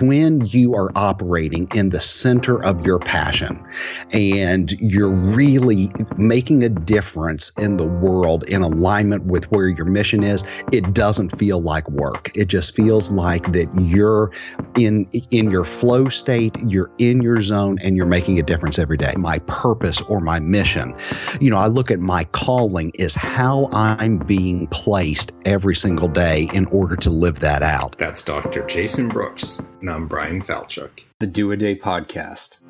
when you are operating in the center of your passion and you're really making a difference in the world in alignment with where your mission is, it doesn't feel like work. It just feels like that you're in in your flow state, you're in your zone and you're making a difference every day. My purpose or my mission. You know, I look at my calling is how I'm being placed every single day in order to live that out. That's Dr. Jason Brooks, and I'm Bryan Falchuk. The Do a Day Podcast.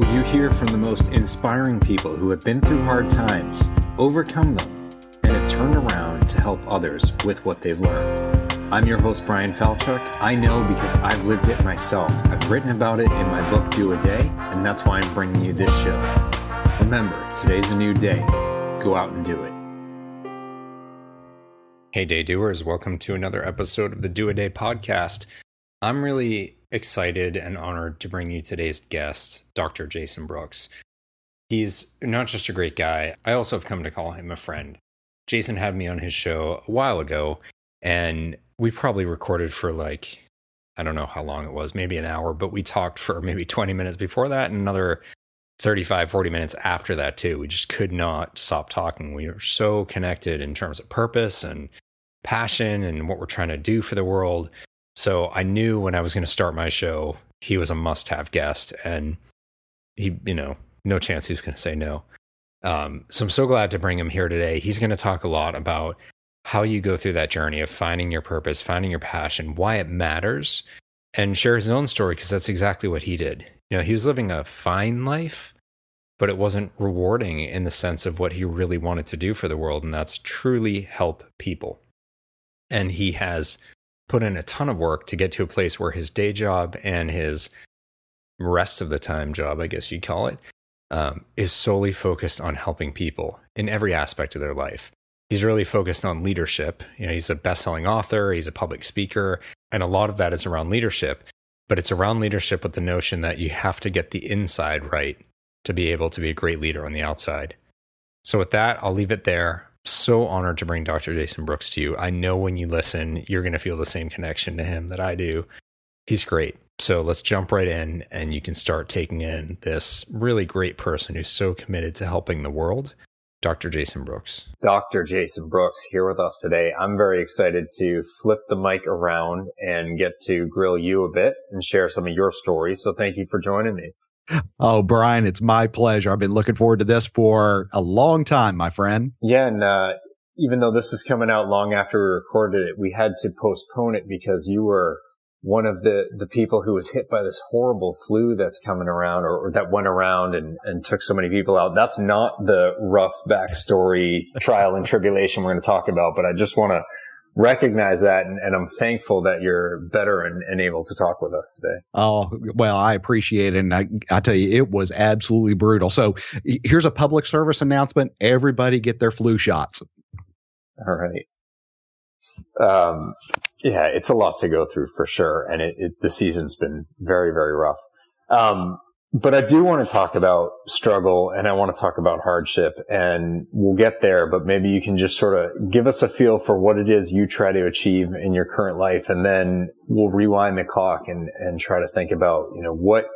Will you hear from the most inspiring people who have been through hard times, overcome them, and have turned around to help others with what they've learned? I'm your host, Bryan Falchuk. I know because I've lived it myself. I've written about it in my book, Do a Day, and that's why I'm bringing you this show. Remember, today's a new day. Go out and do it. Hey, day doers, welcome to another episode of the Do a Day podcast. I'm really excited and honored to bring you today's guest, Dr. Jason Brooks. He's not just a great guy, I also have come to call him a friend. Jason had me on his show a while ago, and we probably recorded for like I don't know how long it was, maybe an hour, but we talked for maybe 20 minutes before that and another 35, 40 minutes after that, too. We just could not stop talking. We were so connected in terms of purpose and passion and what we're trying to do for the world. So I knew when I was going to start my show, he was a must have guest. And he, you know, no chance he's going to say no. Um, so I'm so glad to bring him here today. He's going to talk a lot about how you go through that journey of finding your purpose, finding your passion, why it matters, and share his own story because that's exactly what he did. You know, he was living a fine life, but it wasn't rewarding in the sense of what he really wanted to do for the world, and that's truly help people. And he has put in a ton of work to get to a place where his day job and his rest of the time job, I guess you'd call it, um, is solely focused on helping people in every aspect of their life he's really focused on leadership. You know, he's a best-selling author, he's a public speaker, and a lot of that is around leadership, but it's around leadership with the notion that you have to get the inside right to be able to be a great leader on the outside. So with that, I'll leave it there. So honored to bring Dr. Jason Brooks to you. I know when you listen, you're going to feel the same connection to him that I do. He's great. So let's jump right in and you can start taking in this really great person who's so committed to helping the world Dr. Jason Brooks. Dr. Jason Brooks here with us today. I'm very excited to flip the mic around and get to grill you a bit and share some of your stories. So thank you for joining me. Oh, Bryan, it's my pleasure. I've been looking forward to this for a long time, my friend. Yeah. And, uh, even though this is coming out long after we recorded it, we had to postpone it because you were one of the, the people who was hit by this horrible flu that's coming around or, or, that went around and, and took so many people out. That's not the rough backstory trial and tribulation we're going to talk about, but I just want to recognize that. And, and, I'm thankful that you're better and, and, able to talk with us today. Oh, well, I appreciate it. And I, I tell you, it was absolutely brutal. So here's a public service announcement. Everybody get their flu shots. All right. Um, yeah, it's a lot to go through for sure. And it, it the season's been very, very rough. Um, but I do want to talk about struggle and I want to talk about hardship and we'll get there, but maybe you can just sort of give us a feel for what it is you try to achieve in your current life. And then we'll rewind the clock and, and try to think about, you know, what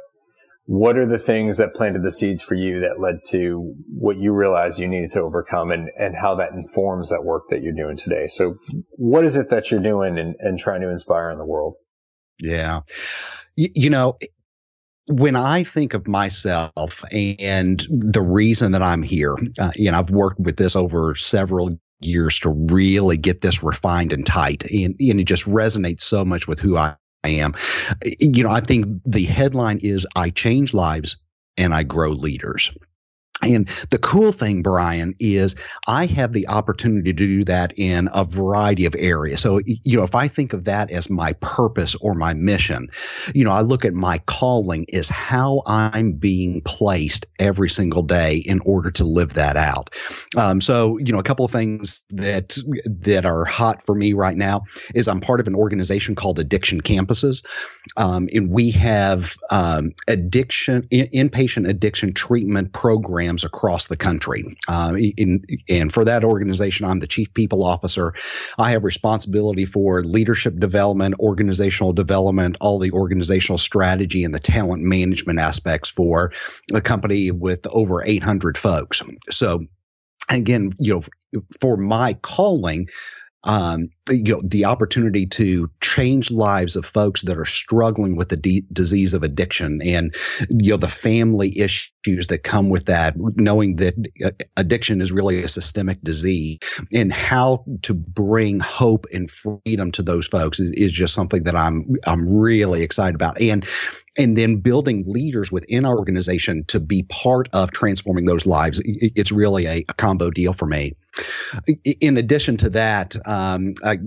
what are the things that planted the seeds for you that led to what you realized you needed to overcome and, and how that informs that work that you're doing today? So what is it that you're doing and, and trying to inspire in the world? Yeah. You, you know, when I think of myself and the reason that I'm here, uh, you know, I've worked with this over several years to really get this refined and tight, and, and it just resonates so much with who I I am. You know, I think the headline is I change lives and I grow leaders. And the cool thing, Bryan, is I have the opportunity to do that in a variety of areas. So, you know, if I think of that as my purpose or my mission, you know, I look at my calling is how I'm being placed every single day in order to live that out. Um, so, you know, a couple of things that that are hot for me right now is I'm part of an organization called Addiction Campuses, um, and we have um, addiction in, inpatient addiction treatment programs programs across the country. Uh, in, and for that organization, I'm the chief people officer. I have responsibility for leadership development, organizational development, all the organizational strategy, and the talent management aspects for a company with over 800 folks. So, again, you know, for my calling, um, you know, the opportunity to change lives of folks that are struggling with the disease of addiction and, you know, the family issues that come with that, knowing that uh, addiction is really a systemic disease and how to bring hope and freedom to those folks is, is just something that I'm, I'm really excited about. And, and then building leaders within our organization to be part of transforming those lives. It's really a, a combo deal for me. In addition to that, um, I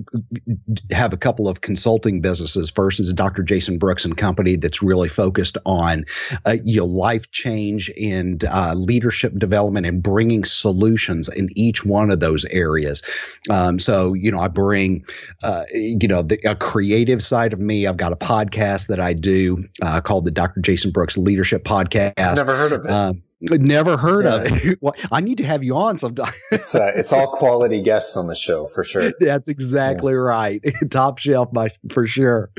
have a couple of consulting businesses. First is Dr. Jason Brooks and Company, that's really focused on uh, you know life change and uh, leadership development and bringing solutions in each one of those areas. Um, so you know, I bring uh, you know the, a creative side of me. I've got a podcast that I do uh, called the Dr. Jason Brooks Leadership Podcast. Never heard of it. Um, Never heard yeah. of it. well, I need to have you on sometime. it's uh, it's all quality guests on the show for sure. That's exactly yeah. right. Top shelf, by, for sure.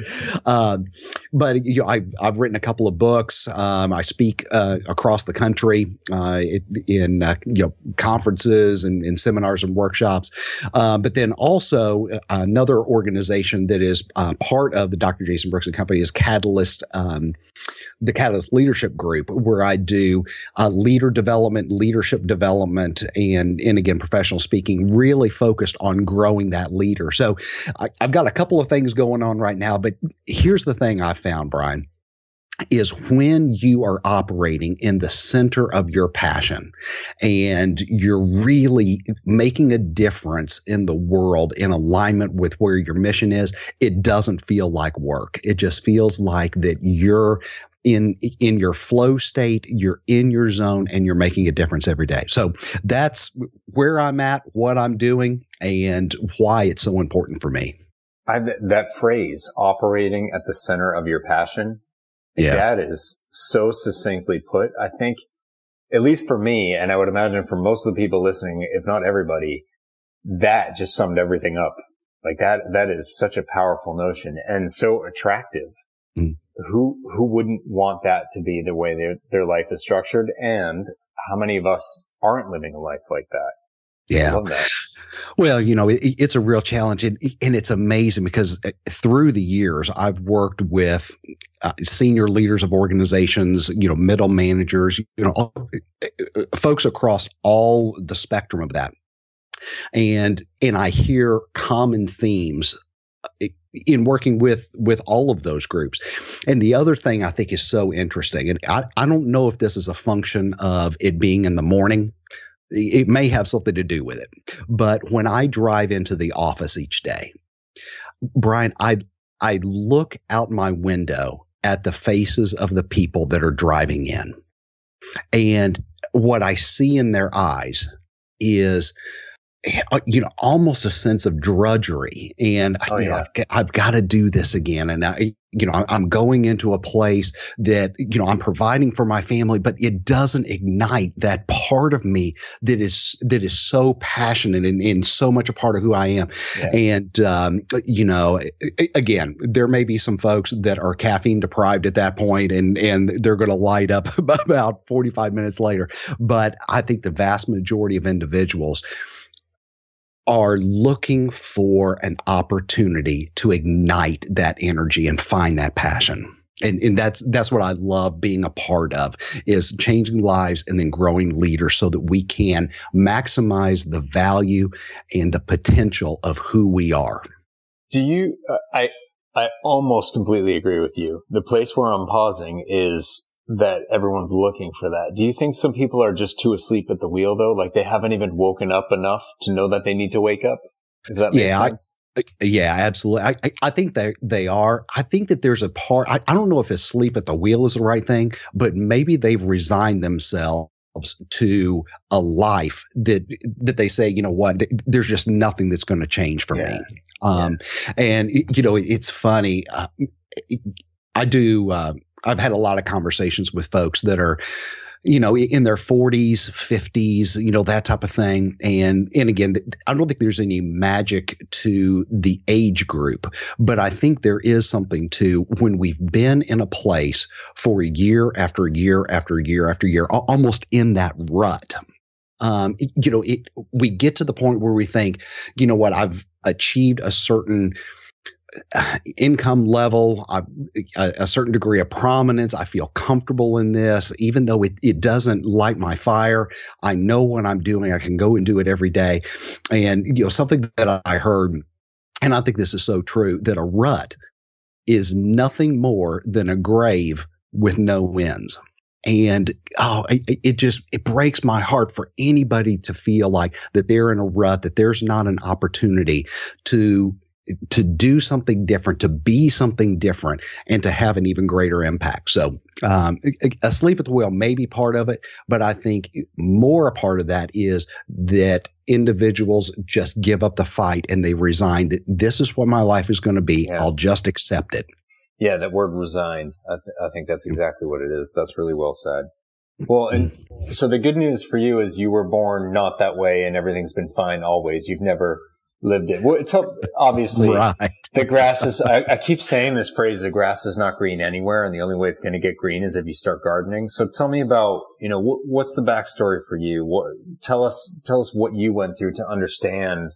Um, but you know, I've I've written a couple of books. Um, I speak uh, across the country uh, in uh, you know conferences and, in seminars and workshops. Uh, but then also uh, another organization that is part of the Dr. Jason Brooks and Company is Catalyst, um, the Catalyst Leadership Group, where I do leader development, leadership development, and and again professional speaking, really focused on growing that leader. So I, I've got a couple of things going on right now, but here's the thing I found, Bryan is when you are operating in the center of your passion and you're really making a difference in the world in alignment with where your mission is, it doesn't feel like work. It just feels like that you're in in your flow state you're in your zone and you're making a difference every day. So that's where i'm at what i'm doing and why it's so important for me. I, that phrase operating at the center of your passion yeah. that is so succinctly put. I think at least for me and i would imagine for most of the people listening if not everybody that just summed everything up. Like that that is such a powerful notion and so attractive. Mm who who wouldn't want that to be the way their their life is structured? And how many of us aren't living a life like that? Yeah. well you know it, it's a real challenge and, and, it's amazing because uh, through the years i've worked with uh, senior leaders of organizations you know middle managers you know all, uh, uh, folks across all the spectrum of that. And and i hear common themes in working with with all of those groups. And the other thing I think is so interesting, and I, I don't know if this is a function of it being in the morning. It may have something to do with it. But when I drive into the office each day, Bryan, I I look out my window at the faces of the people that are driving in. And what I see in their eyes is you know, almost a sense of drudgery. And, oh, you yeah. know, I've, I've got to do this again. And I, you know, I'm going into a place that, you know, I'm providing for my family, but it doesn't ignite that part of me that is, that is so passionate and, and so much a part of who I am. Yeah. And, um, you know, again, there may be some folks that are caffeine deprived at that point and, and they're going to light up about 45 minutes later. But I think the vast majority of individuals, are looking for an opportunity to ignite that energy and find that passion. And, and that's that's what I love being a part of is changing lives and then growing leaders so that we can maximize the value and the potential of who we are. Do you uh, I I almost completely agree with you. The place where I'm pausing is that everyone's looking for that. Do you think some people are just too asleep at the wheel though? Like they haven't even woken up enough to know that they need to wake up? Does that make yeah, sense? I, yeah, absolutely. I, I think they they are. I think that there's a part. I, I don't know if asleep at the wheel is the right thing, but maybe they've resigned themselves to a life that that they say, you know what, there's just nothing that's going to change for yeah. me. Um, yeah. and you know, it's funny. Uh, I do. Uh, I've had a lot of conversations with folks that are you know, in their 40s, 50s, you know, that type of thing. And and again, I don't think there's any magic to the age group, but I think there is something to when we've been in a place for a year after year after year after year, almost in that rut. Um, you know, it, we get to the point where we think, you know what, I've achieved a certain income level, a, a, certain degree of prominence. I feel comfortable in this, even though it, it doesn't light my fire. I know what I'm doing. I can go and do it every day. And, you know, something that I heard, and I think this is so true, that a rut is nothing more than a grave with no ends and oh it, it, just it breaks my heart for anybody to feel like that they're in a rut that there's not an opportunity to to do something different, to be something different, and to have an even greater impact. So, um, asleep at the wheel may be part of it, but I think more a part of that is that individuals just give up the fight and they resign that this is what my life is going to be. Yeah. I'll just accept it. Yeah, that word resigned. I, th- I think that's exactly what it is. That's really well said. Well, and so the good news for you is you were born not that way and everything's been fine always. You've never lived it. Well, obviously, right. the grass is, I, I, keep saying this phrase, the grass is not green anywhere. And the only way it's going to get green is if you start gardening. So tell me about, you know, wh- what's the backstory for you? What, tell us, tell us what you went through to understand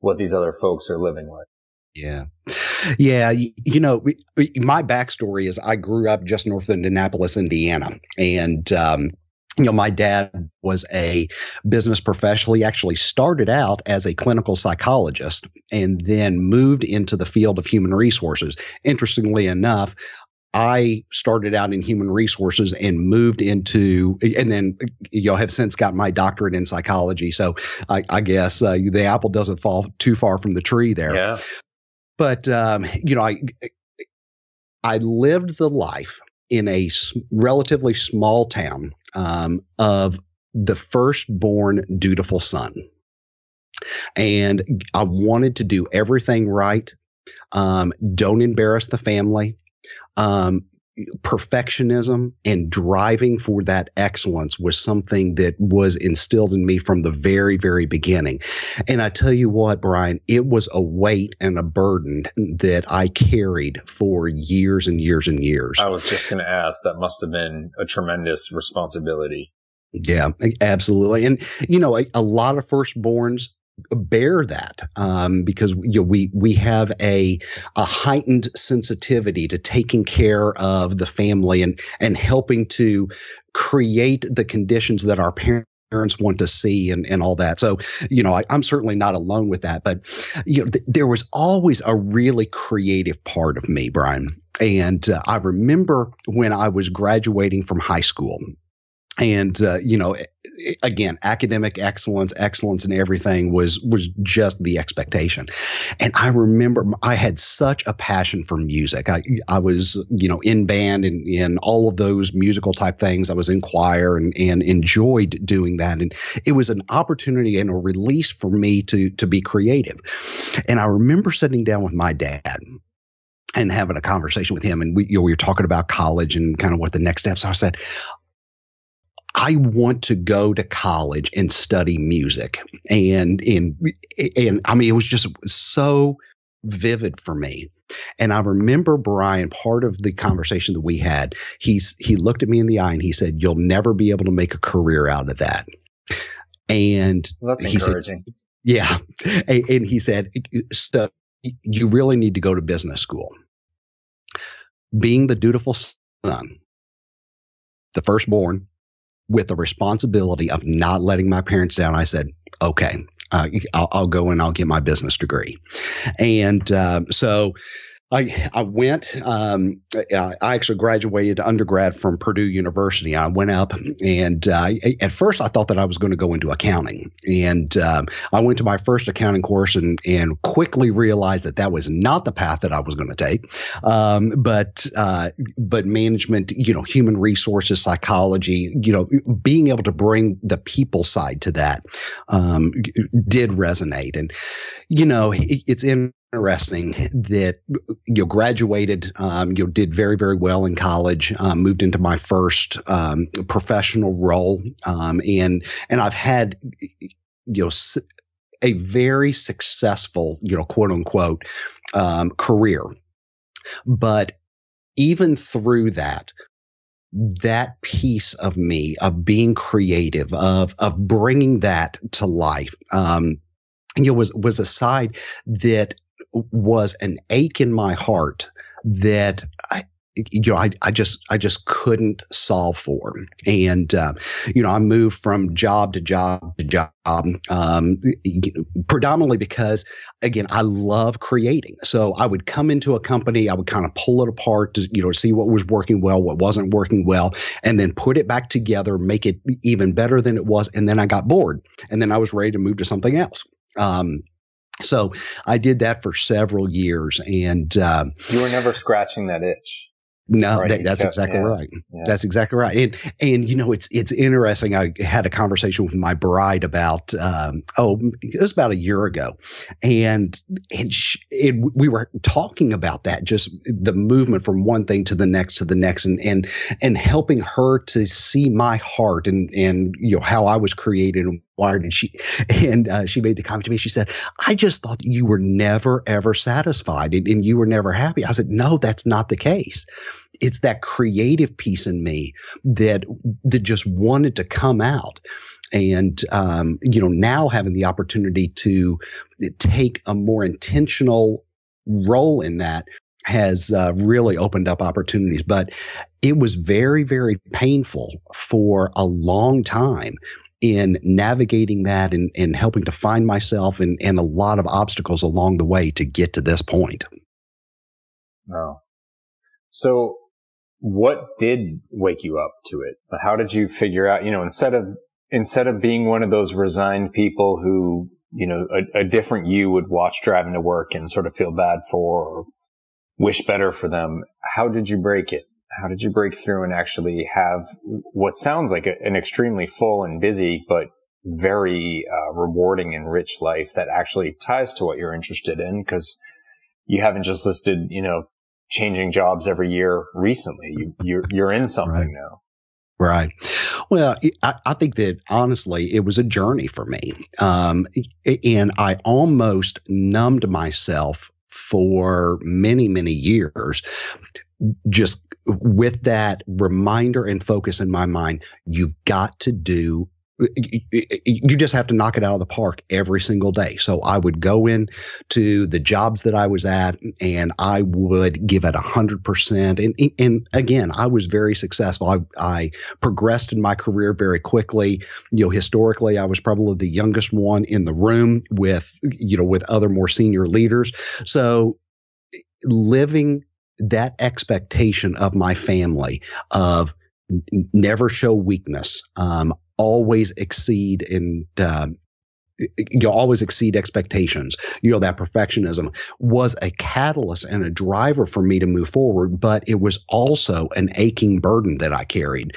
what these other folks are living like. Yeah. Yeah. You, you know, we, we, my backstory is I grew up just north of Indianapolis, Indiana. And, um, you know, my dad was a business professional. He actually started out as a clinical psychologist and then moved into the field of human resources. Interestingly enough, I started out in human resources and moved into, and then you know have since got my doctorate in psychology. So I, I guess uh, the apple doesn't fall too far from the tree there. Yeah. But um, you know, I I lived the life in a relatively small town um, of the firstborn dutiful son. And I wanted to do everything right. Um, don't embarrass the family. Um, perfectionism and driving for that excellence was something that was instilled in me from the very, very beginning. And I tell you what, Bryan, it was a weight and a burden that I carried for years and years and years. I was just going to ask, that must have been a tremendous responsibility. Yeah, absolutely. And, you know, a, a lot of firstborns bear that um, because you know, we we have a a heightened sensitivity to taking care of the family and and helping to create the conditions that our parents parents want to see and, and all that. So, you know, I, am certainly not alone with that, but you know, th- there was always a really creative part of me, Bryan. And uh, I remember when I was graduating from high school, and uh, you know again academic excellence excellence in everything was was just the expectation. And i remember i had such a passion for music. I i was you know in band and in all of those musical type things. I was in choir and and enjoyed doing that. And it was an opportunity and a release for me to to be creative. And i remember sitting down with my dad and having a conversation with him. And we you know, we were talking about college and kind of what the next steps are. I said I want to go to college and study music. And and and I mean it was just so vivid for me. And I remember Bryan, part of the conversation that we had, he's he looked at me in the eye and he said, You'll never be able to make a career out of that. And well, that's encouraging. Said, yeah. And, and he said, so you really need to go to business school. Being the dutiful son, the firstborn, with the responsibility of not letting my parents down, I said, okay, uh, I'll, I'll, go and I'll get my business degree. And um, so I I went. Um, I actually graduated undergrad from Purdue University. I went up, and uh, at first I thought that I was going to go into accounting, and um, I went to my first accounting course, and and quickly realized that that was not the path that I was going to take. Um, but uh, but management, you know, human resources, psychology, you know, being able to bring the people side to that um, did resonate, and you know, it, it's in interesting that you graduated, um, you did very very well in college, um, moved into my first um, professional role, um, and and I've had you know a very successful you know quote unquote um, career, but even through that, that piece of me of being creative of of bringing that to life um you know was was a side that was an ache in my heart that I, you know, I, I just I just couldn't solve for, and uh, you know, I moved from job to job to job, um, predominantly because, again, I love creating. So I would come into a company, I would kind of pull it apart to you know see what was working well, what wasn't working well, and then put it back together, make it even better than it was, and then I got bored, and then I was ready to move to something else. Um, so I did that for several years, and um, you were never scratching that itch. No, right. that, that's exactly yeah. right. Yeah. That's exactly right. And and you know, it's it's interesting. I had a conversation with my bride about um, oh, it was about a year ago, and and she, it, we were talking about that, just the movement from one thing to the next to the next, and and and helping her to see my heart and and you know how I was created and why did she and uh, she made the comment to me. She said i just thought you were never ever satisfied and, and, you were never happy. I said no that's not the case. It's that creative piece in me that that just wanted to come out. And um, you know now having the opportunity to take a more intentional role in that has uh, really opened up opportunities. But it was very very painful for a long time in navigating that and, and helping to find myself and, and a lot of obstacles along the way to get to this point. Wow. So what did wake you up to it? How did you figure out, you know, instead of, instead of being one of those resigned people who, you know, a, a different you would watch driving to work and sort of feel bad for or wish better for them, how did you break it? How did you break through and actually have what sounds like a, an extremely full and busy, but very uh, rewarding and rich life that actually ties to what you're interested in? Because you haven't just listed, you know, changing jobs every year recently. You, you're you're in something right. now. Right. Well, I, I, think that honestly, it was a journey for me. Um, and I almost numbed myself for many, many years, just with that reminder and focus in my mind, you've got to do you just have to knock it out of the park every single day. So I would go in to the jobs that I was at and I would give it a hundred percent. And, and again, I was very successful. I, I progressed in my career very quickly. You know, historically, I was probably the youngest one in the room with, you know, with other more senior leaders. So living that expectation of my family of n- never show weakness, um, always exceed and um, you always exceed expectations. You know, that perfectionism was a catalyst and a driver for me to move forward, but it was also an aching burden that I carried.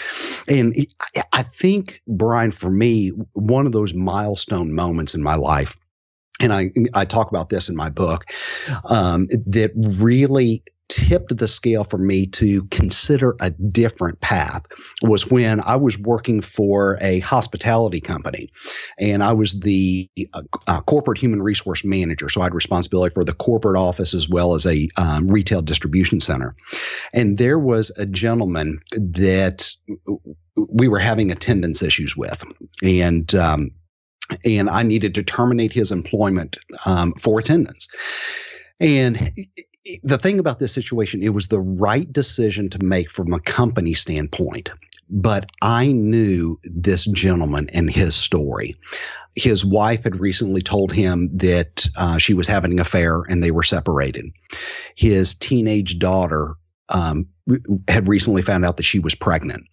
And I think, Bryan, for me, one of those milestone moments in my life and I I talk about this in my book um, that really tipped the scale for me to consider a different path was when I was working for a hospitality company and I was the uh, uh, corporate human resource manager. So I had responsibility for the corporate office as well as a um, retail distribution center. And there was a gentleman that we were having attendance issues with. And, um, and I needed to terminate his employment um, for attendance. And the thing about this situation, it was the right decision to make from a company standpoint. But I knew this gentleman and his story. His wife had recently told him that uh, she was having an affair and they were separated. His teenage daughter um, had recently found out that she was pregnant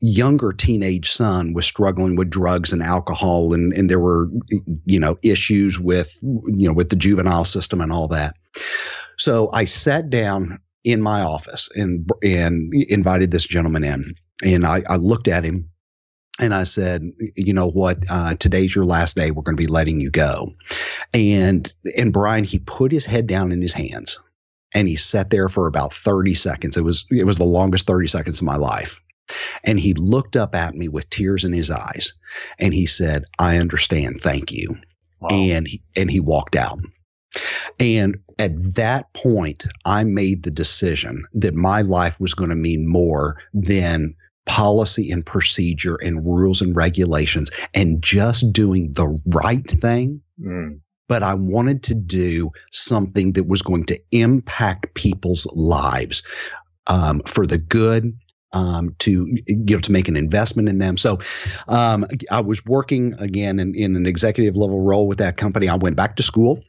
younger teenage son was struggling with drugs and alcohol and, and there were you know issues with you know with the juvenile system and all that so I sat down in my office and and invited this gentleman in, and I, I looked at him, and I said, you know what? Uh, today's your last day. We're going to be letting you go. And and Bryan, he put his head down in his hands, and he sat there for about thirty seconds. It was it was the longest thirty seconds of my life. And he looked up at me with tears in his eyes, and he said, "I understand. Thank you." Wow. And he, and he walked out. And at that point, I made the decision that my life was going to mean more than policy and procedure and rules and regulations and just doing the right thing. Mm. But I wanted to do something that was going to impact people's lives um, for the good um, to you know to make an investment in them. So um, I was working again in, in, an executive level role with that company. I went back to school.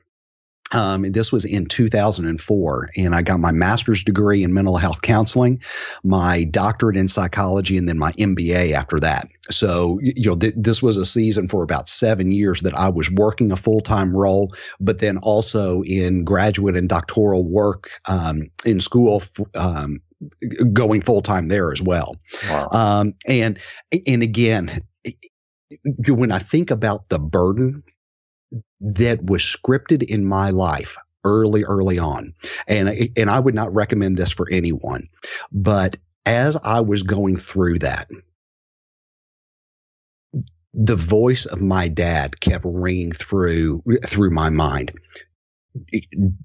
Um, this was in 2004, and I got my master's degree in mental health counseling, my doctorate in psychology, and then my MBA after that. So, you know, th- this was a season for about seven years that I was working a full time role, but then also in graduate and doctoral work um, in school. F- um, going full time there as well. Wow. Um, and and again, when I think about the burden that was scripted in my life early, early on. And, and I would not recommend this for anyone. But as I was going through that, the voice of my dad kept ringing through through my mind.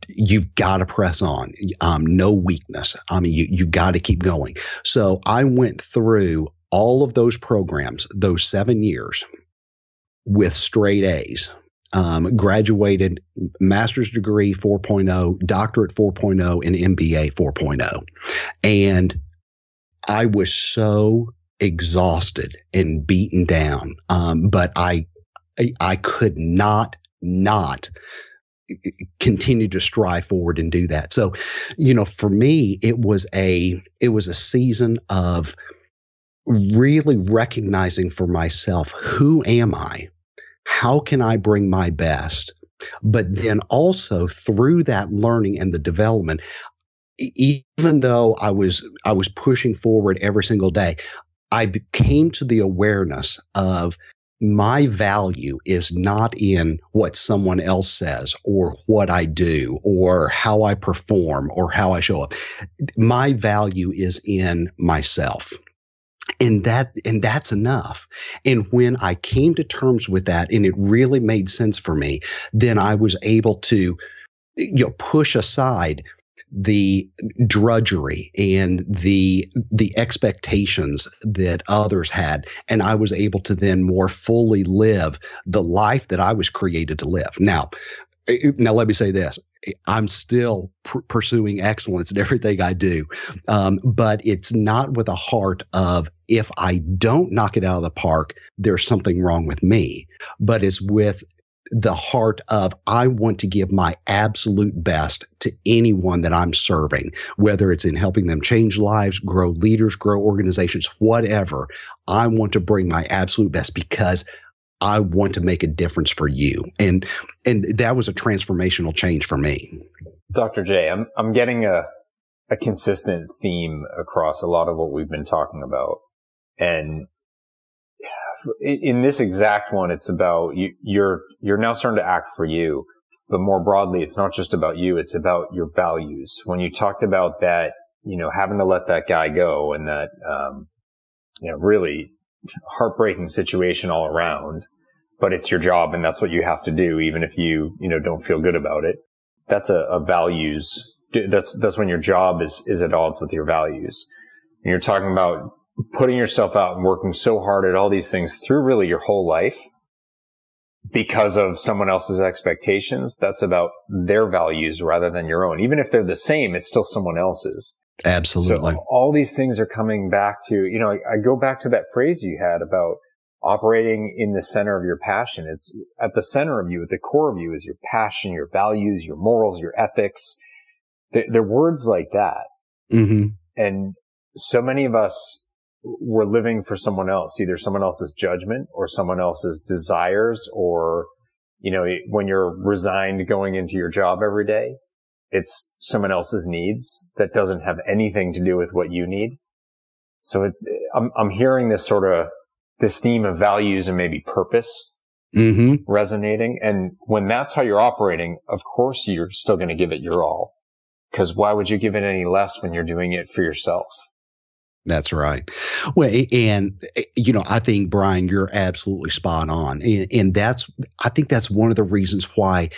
You've got to press on. Um, no weakness. I mean, you you got to keep going. So I went through all of those programs, those seven years, with straight A's um, graduated master's degree 4.0, doctorate 4.0, and MBA 4.0. And I was so exhausted and beaten down. Um, but I, I could not, not continue to strive forward and do that. So, you know, for me, it was a, it was a season of really recognizing for myself, who am I? How can I bring my best? But then also through that learning and the development, even though I was I was pushing forward every single day, I came to the awareness of my value is not in what someone else says or what I do or how I perform or how I show up. My value is in myself and that and that's enough. And when i came to terms with that and it really made sense for me then i was able to you know push aside the drudgery and the the expectations that others had. And i was able to then more fully live the life that i was created to live. Now now let me say this I'm still pr- pursuing excellence in everything I do. Um, but it's not with a heart of if I don't knock it out of the park, there's something wrong with me. But it's with the heart of I want to give my absolute best to anyone that I'm serving, whether it's in helping them change lives, grow leaders, grow organizations, whatever. I want to bring my absolute best because I want to make a difference for you. And and that was a transformational change for me. Dr. J, I'm I'm getting a a consistent theme across a lot of what we've been talking about. And in this exact one, it's about you, you're, you're now starting to act for you, but more broadly, it's not just about you. It's about your values. When you talked about that, you know, having to let that guy go and that, um, you know, really heartbreaking situation all around, but it's your job and that's what you have to do, even if you, you know, don't feel good about it. That's a, a values. That's, that's when your job is, is at odds with your values. And you're talking about putting yourself out and working so hard at all these things through really your whole life because of someone else's expectations. That's about their values rather than your own. Even if they're the same, it's still someone else's. Absolutely. So all these things are coming back to, you know, I, I go back to that phrase you had about operating in the center of your passion. It's at the center of you, at the core of you is your passion, your values, your morals, your ethics. They're, they're words like that. Mm-hmm. And so many of us were living for someone else, either someone else's judgment or someone else's desires or, you know, when you're resigned going into your job every day, it's someone else's needs that doesn't have anything to do with what you need. So it, I'm, I'm hearing this sort of this theme of values and maybe purpose mm-hmm. resonating. And when that's how you're operating, of course you're still going to give it your all. Because why would you give it any less when you're doing it for yourself? That's right. Well, and you know, I think Bryan, you're absolutely spot on, and, and that's I think that's one of the reasons why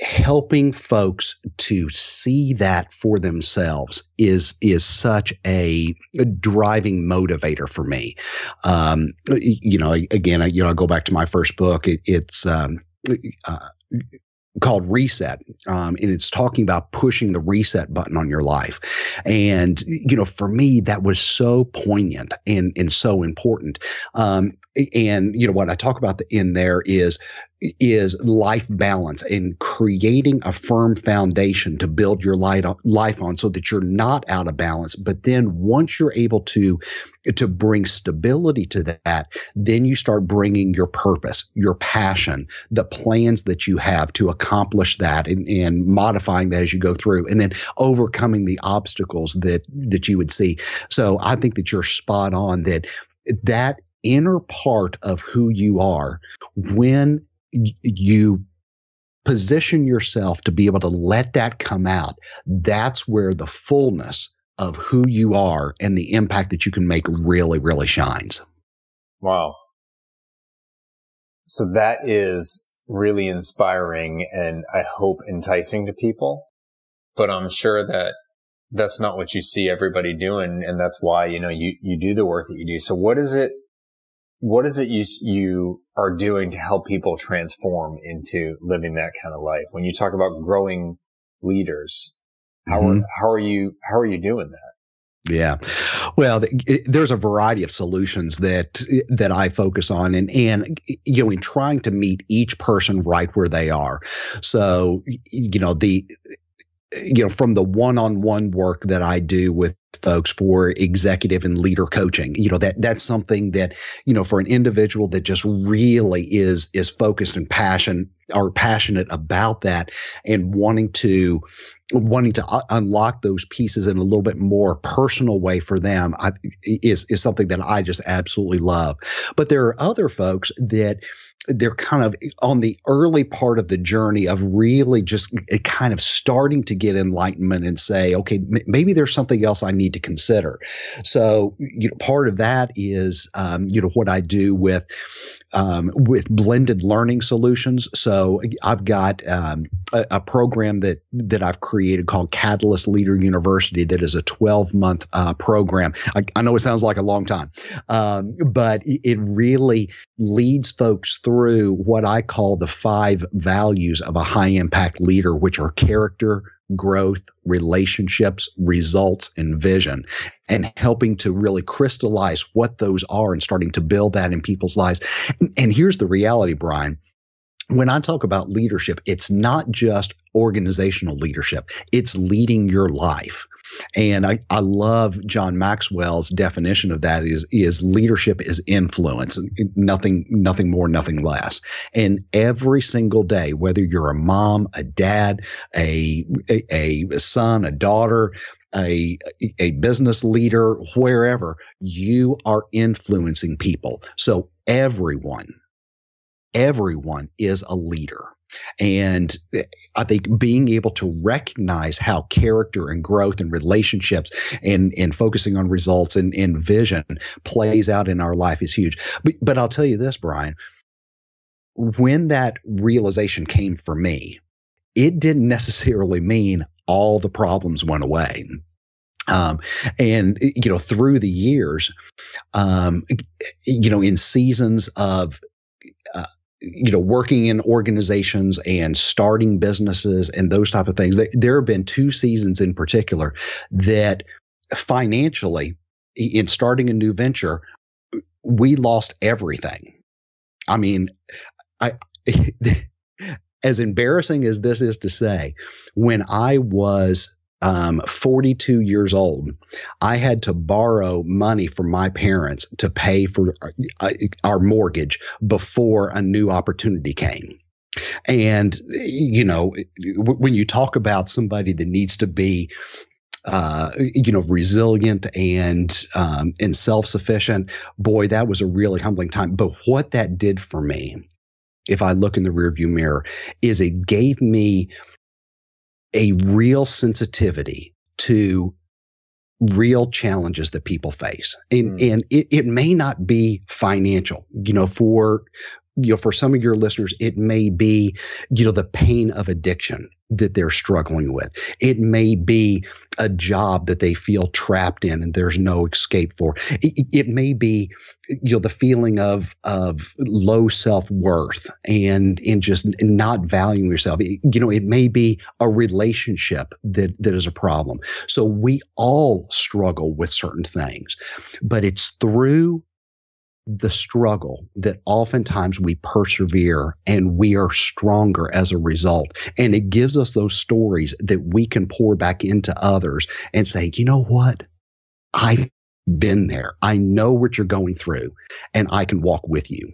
helping folks to see that for themselves is is such a, driving motivator for me. Um, you know, again, I, you know, I go back to my first book. It, it's um, uh, called Reset, um, and it's talking about pushing the reset button on your life. And you know, for me, that was so poignant and and so important. Um, and you know what I talk about in there is is life balance and creating a firm foundation to build your life on so that you're not out of balance. But then once you're able to to bring stability to that then you start bringing your purpose your passion the plans that you have to accomplish that and, and modifying that as you go through and then overcoming the obstacles that that you would see. So i think that you're spot on that that inner part of who you are when you position yourself to be able to let that come out, that's where the fullness of who you are and the impact that you can make really, really shines. Wow. So that is really inspiring and I hope enticing to people. But I'm sure that that's not what you see everybody doing. And that's why, you know, you, you do the work that you do. So what is it what is it you you are doing to help people transform into living that kind of life? When you talk about growing leaders, how mm-hmm. are how are you how are you doing that? Yeah, well, it, there's a variety of solutions that that I focus on, and and you know, in trying to meet each person right where they are. So, you know, the you know, from the one-on-one work that I do with folks for executive and leader coaching, you know, that that's something that, you know, for an individual that just really is is focused and passion or passionate about that and wanting to wanting to unlock those pieces in a little bit more personal way for them I, is is something that I just absolutely love. But there are other folks that they're kind of on the early part of the journey of really just eh, kind of starting to get enlightenment and say, okay, m- maybe there's something else I need to consider. So, you know, part of that is, um, you know, what I do with um, with blended learning solutions. So I've got um, a, a, program that that I've created called Catalyst Leader University that is a 12 month uh, program. I, I, know it sounds like a long time, um, but it really leads folks through what I call the five values of a high impact leader, which are character, growth, relationships, results, and vision, and helping to really crystallize what those are and starting to build that in people's lives. And here's the reality, Bryan when I talk about leadership, it's not just organizational leadership, it's leading your life. And I, I love John Maxwell's definition of that is, is leadership is influence, nothing, nothing more, nothing less. And every single day, whether you're a mom, a dad, a, a, a son, a daughter, a a business leader, wherever, you are influencing people. So everyone everyone is a leader. And I think being able to recognize how character and growth and relationships and, and focusing on results and, and vision plays out in our life is huge. But, but I'll tell you this, Bryan, when that realization came for me, it didn't necessarily mean all the problems went away. Um, and you know, through the years, um, you know, in seasons of uh, you know working in organizations and starting businesses and those type of things. There, there have been two seasons in particular that financially in starting a new venture we lost everything. I mean i as embarrassing as this is to say when i was um, 42 years old, I had to borrow money from my parents to pay for uh, our mortgage before a new opportunity came. And, you know, when you talk about somebody that needs to be uh, you know, resilient and um, and self sufficient. Boy, that was a really humbling time. But what that did for me, if I look in the rearview mirror, is it gave me a real sensitivity to real challenges that people face and mm. and it, it may not be financial you know for you know for some of your listeners it may be you know the pain of addiction that they're struggling with. It may be a job that they feel trapped in and there's no escape for. It, it may be, you know, the feeling of of low self worth and and just not valuing yourself. It, you know, it may be a relationship that that is a problem. So we all struggle with certain things, but it's through the struggle that oftentimes we persevere and we are stronger as a result. And it gives us those stories that we can pour back into others and say, you know what? I've been there. I know what you're going through and I can walk with you.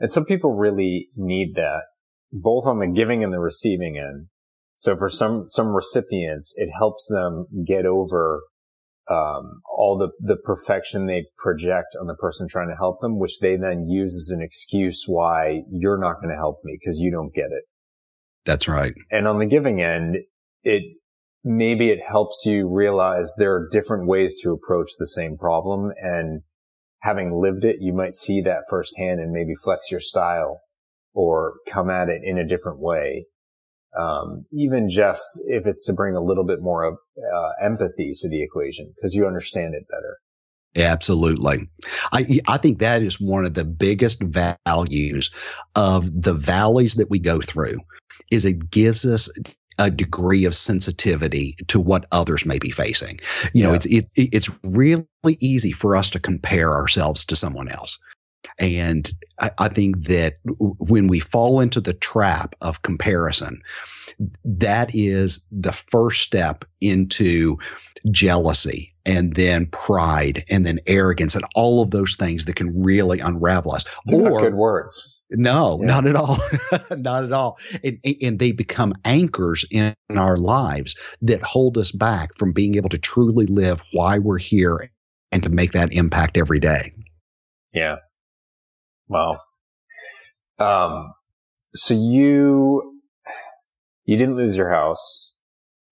And some people really need that both on the giving and the receiving end. So for some, some recipients, it helps them get over um, all the, the perfection they project on the person trying to help them, which they then use as an excuse why you're not going to help me because you don't get it. That's right. And on the giving end, it maybe it helps you realize there are different ways to approach the same problem. And having lived it, you might see that firsthand and maybe flex your style or come at it in a different way um, even just if it's to bring a little bit more of uh, empathy to the equation because you understand it better. Absolutely. I I think that is one of the biggest values of the valleys that we go through is it gives us a degree of sensitivity to what others may be facing. You yeah. know, it's it, it's really easy for us to compare ourselves to someone else. And I, I, think that when we fall into the trap of comparison, that is the first step into jealousy and then pride and then arrogance and all of those things that can really unravel us. They're or good words. No, yeah. not at all. not at all. And, and they become anchors in our lives that hold us back from being able to truly live why we're here and to make that impact every day. Yeah. Wow. Um, so you you didn't lose your house.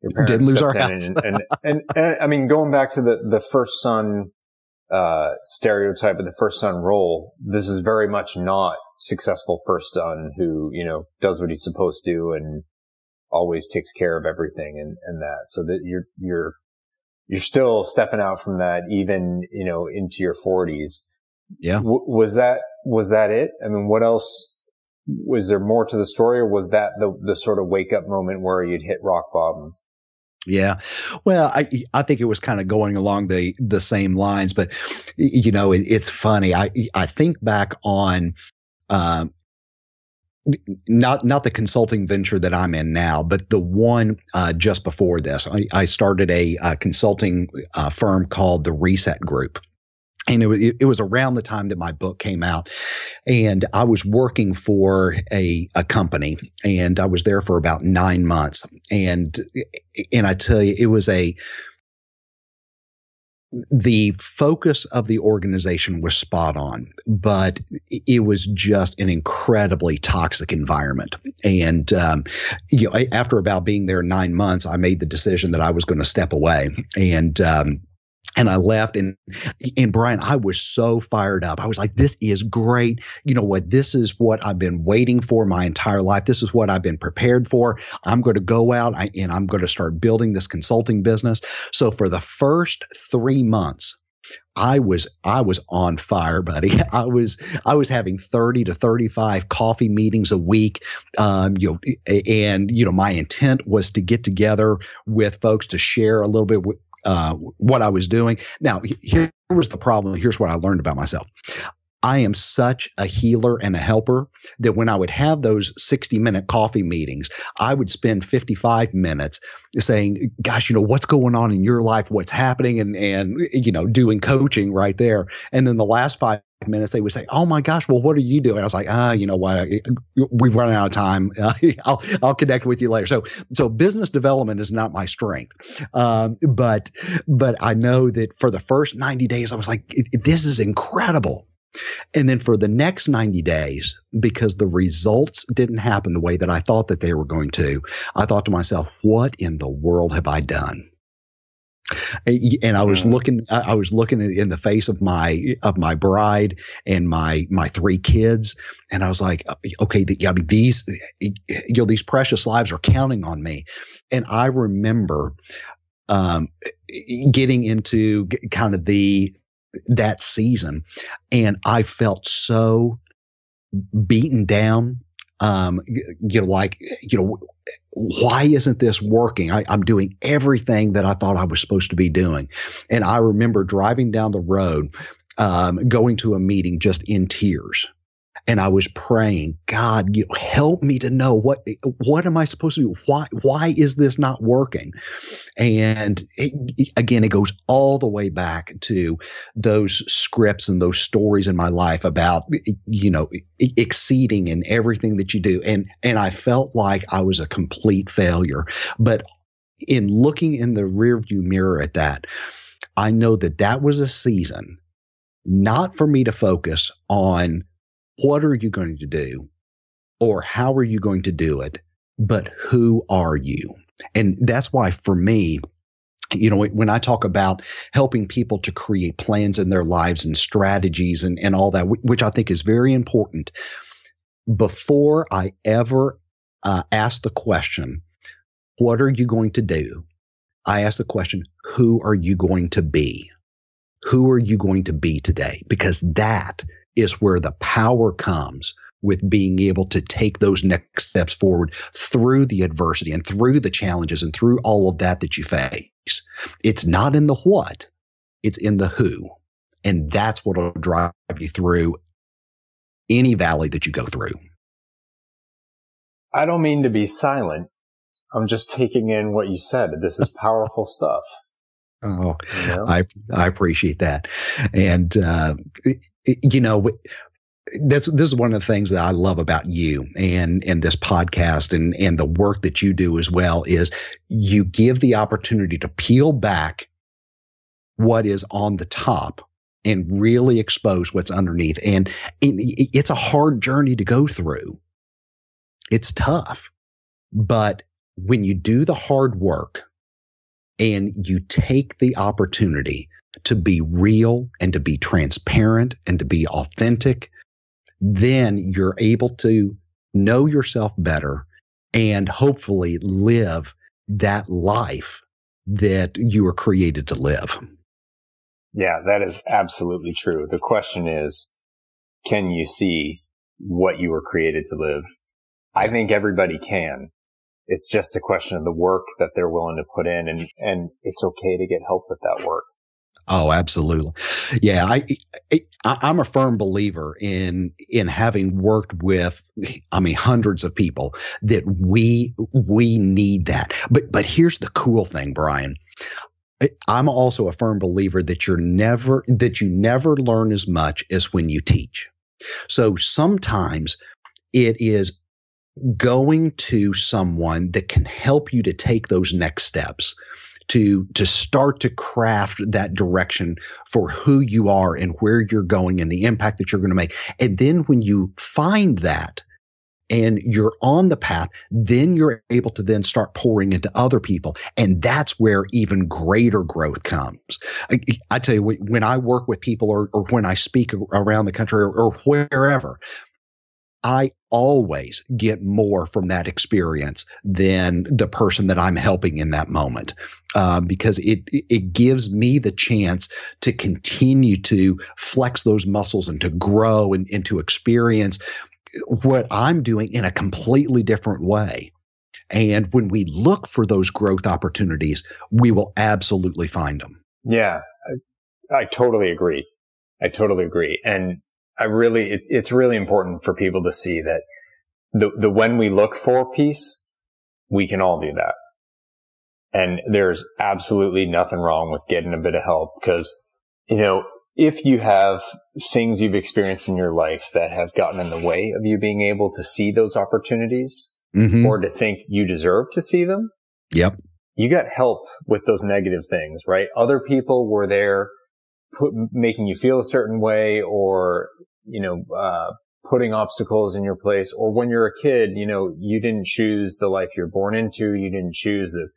Your parents didn't lose our house. and, and, and, and, I mean, going back to the the first son uh, stereotype of the first son role, this is very much not successful first son who you know does what he's supposed to and always takes care of everything and and that. So that you're you're you're still stepping out from that even you know into your 40s. Yeah. W- was that was that it? I mean, what else? Was there more to the story, or was that the the sort of wake up moment where you'd hit rock bottom? Yeah, well, I I think it was kind of going along the the same lines, but you know, it, it's funny. I I think back on. Um, not not the consulting venture that I'm in now, but the one uh, just before this. I, I started a, a consulting uh, firm called the Reset Group, and it was, it was around the time that my book came out and i was working for a, a company and i was there for about nine months and and i tell you it was a the focus of the organization was spot on, but it was just an incredibly toxic environment. And um, you know, after about being there nine months, I made the decision that I was going to step away. And um, and I left and and Bryan, I was so fired up. I was like, this is great. You know what? This is what I've been waiting for my entire life. This is what I've been prepared for. I'm going to go out and I'm going to start building this consulting business. So for the first three months, I was I was on fire, buddy. I was I was having thirty to thirty five coffee meetings a week. Um, you know, and you know, my intent was to get together with folks to share a little bit uh, what I was doing. Now, here was the problem. Here's what I learned about myself. I am such a healer and a helper that when I would have those 60 minute coffee meetings, I would spend 55 minutes saying, gosh, you know, what's going on in your life? What's happening? And, and, you know, doing coaching right there. And then the last five minutes, they would say, "Oh my gosh, well, what are you doing?" I was like, "Ah, you know what? We've run out of time. I'll I'll connect with you later." So so business development is not my strength, um, but but I know that for the first ninety days, I was like, "This is incredible." And then for the next 90 days, because the results didn't happen the way that I thought that they were going to, I thought to myself, what in the world have I done? and I was looking, I was looking in the face of my of my bride and my my three kids, and I was like, okay, the, I mean these, you know, these precious lives are counting on me, and I remember um, getting into kind of the that season. And I felt so beaten down. Um, you know, like, you know, why isn't this working? I, I'm doing everything that I thought I was supposed to be doing. And I remember driving down the road, um, going to a meeting just in tears and I was praying, God, you know, help me to know what what am I supposed to do? Why why is this not working? And it, again, it goes all the way back to those scripts and those stories in my life about you know exceeding in everything that you do, and and I felt like I was a complete failure, but in looking in the rearview mirror at that, I know that that was a season not for me to focus on what are you going to do or how are you going to do it, but who are you? And that's why for me, you know, when I talk about helping people to create plans in their lives and strategies and, and all that, which I think is very important, before I ever uh, ask the question, what are you going to do? I ask the question, who are you going to be? Who are you going to be today? Because that is where the power comes with being able to take those next steps forward through the adversity and through the challenges and through all of that that you face. It's not in the what, it's in the who. And that's what will drive you through any valley that you go through. I don't mean to be silent. I'm just taking in what you said. This is powerful stuff. Oh, I I appreciate that, and uh, you know that's this is one of the things that I love about you and and this podcast and and the work that you do as well is you give the opportunity to peel back what is on the top and really expose what's underneath. And it's a hard journey to go through. It's tough. But when you do the hard work and you take the opportunity to be real and to be transparent and to be authentic, then you're able to know yourself better and hopefully live that life that you were created to live. Yeah, that is absolutely true. The question is, can you see what you were created to live? I think everybody can. It's just a question of the work that they're willing to put in and, and it's okay to get help with that work. Oh, absolutely. Yeah, I, I I'm a firm believer in in having worked with I mean hundreds of people that we we need that. But but here's the cool thing, Bryan. I'm also a firm believer that you're never that you never learn as much as when you teach. So sometimes it is going to someone that can help you to take those next steps to to start to craft that direction for who you are and where you're going and the impact that you're going to make and then when you find that and you're on the path, then you're able to then start pouring into other people. And that's where even greater growth comes. I, I tell you, when I work with people or, or when I speak around the country or, or wherever, I always get more from that experience than the person that I'm helping in that moment, uh, because it it gives me the chance to continue to flex those muscles and to grow and, and to experience what I'm doing in a completely different way. And when we look for those growth opportunities, we will absolutely find them. Yeah, I, I totally agree. I totally agree. And I really, it, it's really important for people to see that the, the when we look for peace, we can all do that. And there's absolutely nothing wrong with getting a bit of help because, you know, if you have things you've experienced in your life that have gotten in the way of you being able to see those opportunities mm-hmm. or to think you deserve to see them. Yep. You got help with those negative things, right? Other people were there put, making you feel a certain way or, you know, uh, putting obstacles in your place. Or when you're a kid, you know, you didn't choose the life you're born into. You didn't choose the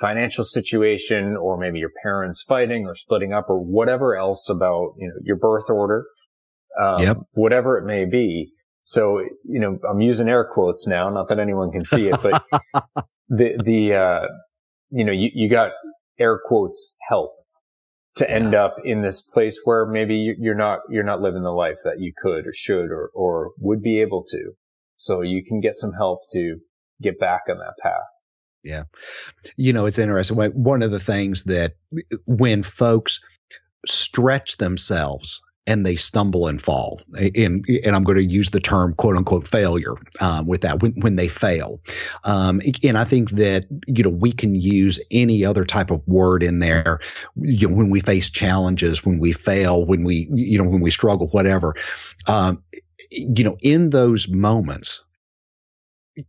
financial situation or maybe your parents fighting or splitting up or whatever else about, you know, your birth order. Um, yep. whatever it may be. So, you know, I'm using air quotes now, not that anyone can see it, but the, the, uh, you know, you, you got air quotes help to yeah. end up in this place where maybe you're not, you're not living the life that you could or should or, or would be able to. So you can get some help to get back on that path. Yeah. You know, it's interesting. One of the things that when folks stretch themselves and they stumble and fall, and, and I'm going to use the term quote unquote failure um, with that when, when they fail. Um, and I think that, you know, we can use any other type of word in there, you know, when we face challenges, when we fail, when we, you know, when we struggle, whatever. Um, you know, in those moments,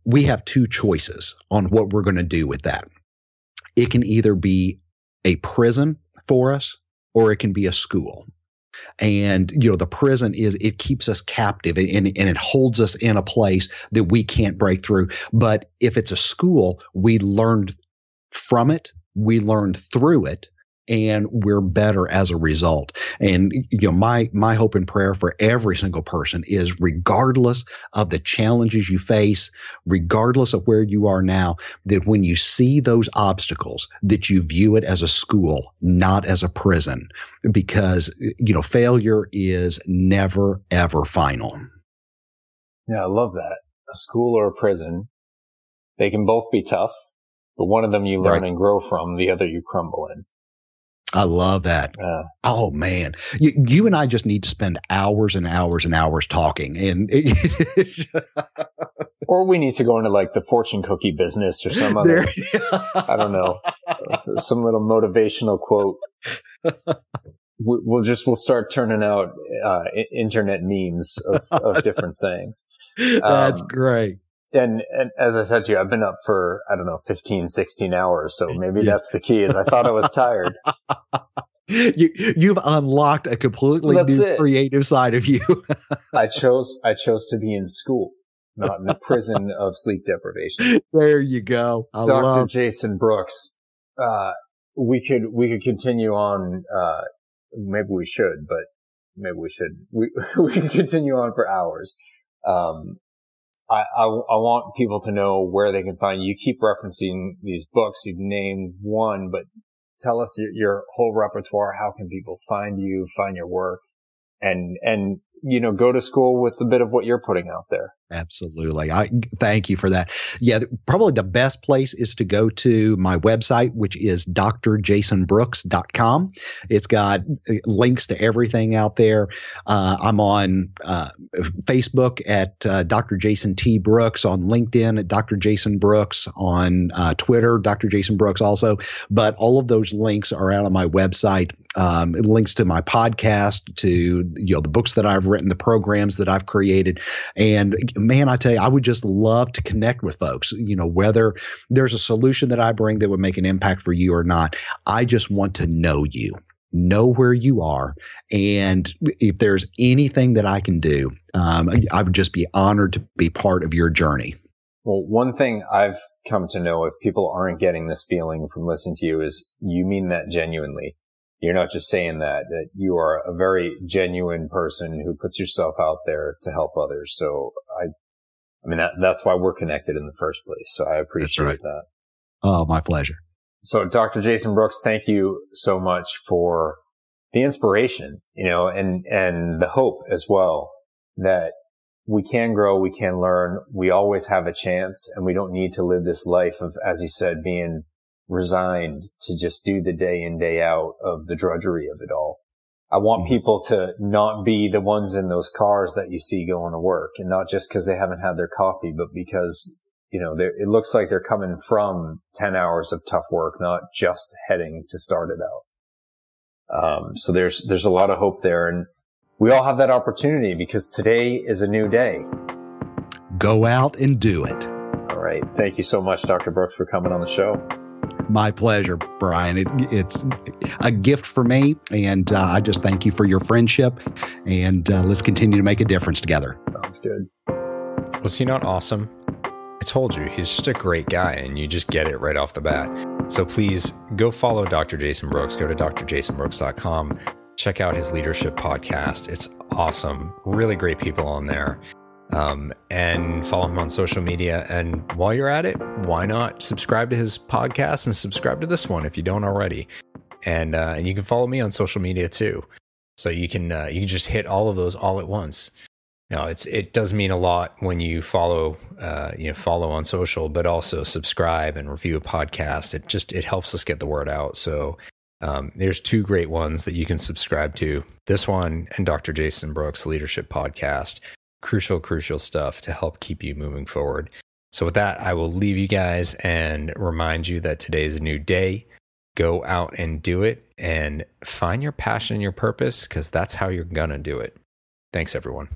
we have two choices on what we're going to do with that. It can either be a prison for us or it can be a school. And, you know, the prison is, it keeps us captive and, and, it holds us in a place that we can't break through. But if it's a school, we learned from it, we learned through it, and we're better as a result. And you know, my my hope and prayer for every single person is regardless of the challenges you face, regardless of where you are now, that when you see those obstacles, that you view it as a school, not as a prison, because you know, failure is never ever final. Yeah, I love that. A school or a prison, they can both be tough, but one of them you learn right. and grow from, the other you crumble in. I love that. Uh, oh man, you, you, and I just need to spend hours and hours and hours talking, and or we need to go into like the fortune cookie business or some other. I don't know, some little motivational quote. We'll just we'll start turning out uh, internet memes of, of different sayings. That's um, great and, and as I said to you, I've been up for, I don't know, 15, 16 hours. So maybe yeah. that's the key is I thought I was tired. you, you've unlocked a completely that's new it. creative side of you. I chose, I chose to be in school, not in the prison of sleep deprivation. There you go. I Dr. Love- Jason Brooks. Uh, we could, we could continue on, uh, maybe we should, but maybe we should, we, we can continue on for hours. Um, I, I, I, want people to know where they can find you. You keep referencing these books. You've named one, but tell us your, your whole repertoire. How can people find you, find your work, and and you know go to school with a bit of what you're putting out there? Absolutely. I thank you for that. Yeah, probably the best place is to go to my website, which is drjasonbrooks.com. It's got uh, links to everything out there. Uh, I'm on uh, Facebook at uh, Dr. Jason T. Brooks, on LinkedIn at Dr. Jason Brooks, on uh, Twitter, Dr. Jason Brooks also. But all of those links are out on my website. Um, links to my podcast, to you know the books that I've written, the programs that I've created, and man, I tell you, I would just love to connect with folks. You know, whether there's a solution that I bring that would make an impact for you or not, I just want to know you, know where you are, and if there's anything that I can do, um, I would just be honored to be part of your journey. Well, one thing I've come to know if people aren't getting this feeling from listening to you is you mean that genuinely you're not just saying that, that you are a very genuine person who puts yourself out there to help others. So I, I mean, that, that's why we're connected in the first place. So I appreciate right. that. Oh, my pleasure. So Dr. Jason Brooks, thank you so much for the inspiration, you know, and, and the hope as well that we can grow, we can learn, we always have a chance and we don't need to live this life of, as you said, being resigned to just do the day in, day out of the drudgery of it all. I want mm-hmm. people to not be the ones in those cars that you see going to work and not just because they haven't had their coffee, but because, you know, it looks like they're coming from 10 hours of tough work, not just heading to start it out. Um, so there's, there's a lot of hope there. And we all have that opportunity because today is a new day. Go out and do it. All right. Thank you so much, Dr. Brooks, for coming on the show. My pleasure, Bryan. It, it's a gift for me, and uh, I just thank you for your friendship. And uh, let's continue to make a difference together. Sounds good. Was he not awesome? I told you, he's just a great guy, and you just get it right off the bat. So please go follow Dr. Jason Brooks. Go to drjasonbrooks.com. Check out his leadership podcast. It's awesome. Really great people on there um, and follow him on social media. And while you're at it, why not subscribe to his podcast and subscribe to this one if you don't already? And uh, and you can follow me on social media too, so you can uh, you can just hit all of those all at once. Know, it's it does mean a lot when you follow uh, you know follow on social, but also subscribe and review a podcast. It just it helps us get the word out. So um, there's two great ones that you can subscribe to. This one and Dr. Jason Brooks Leadership Podcast crucial, crucial stuff to help keep you moving forward. So, with that, I will leave you guys and remind you that today is a new day. Go out and do it and find your passion and your purpose because that's how you're going to do it. Thanks, everyone.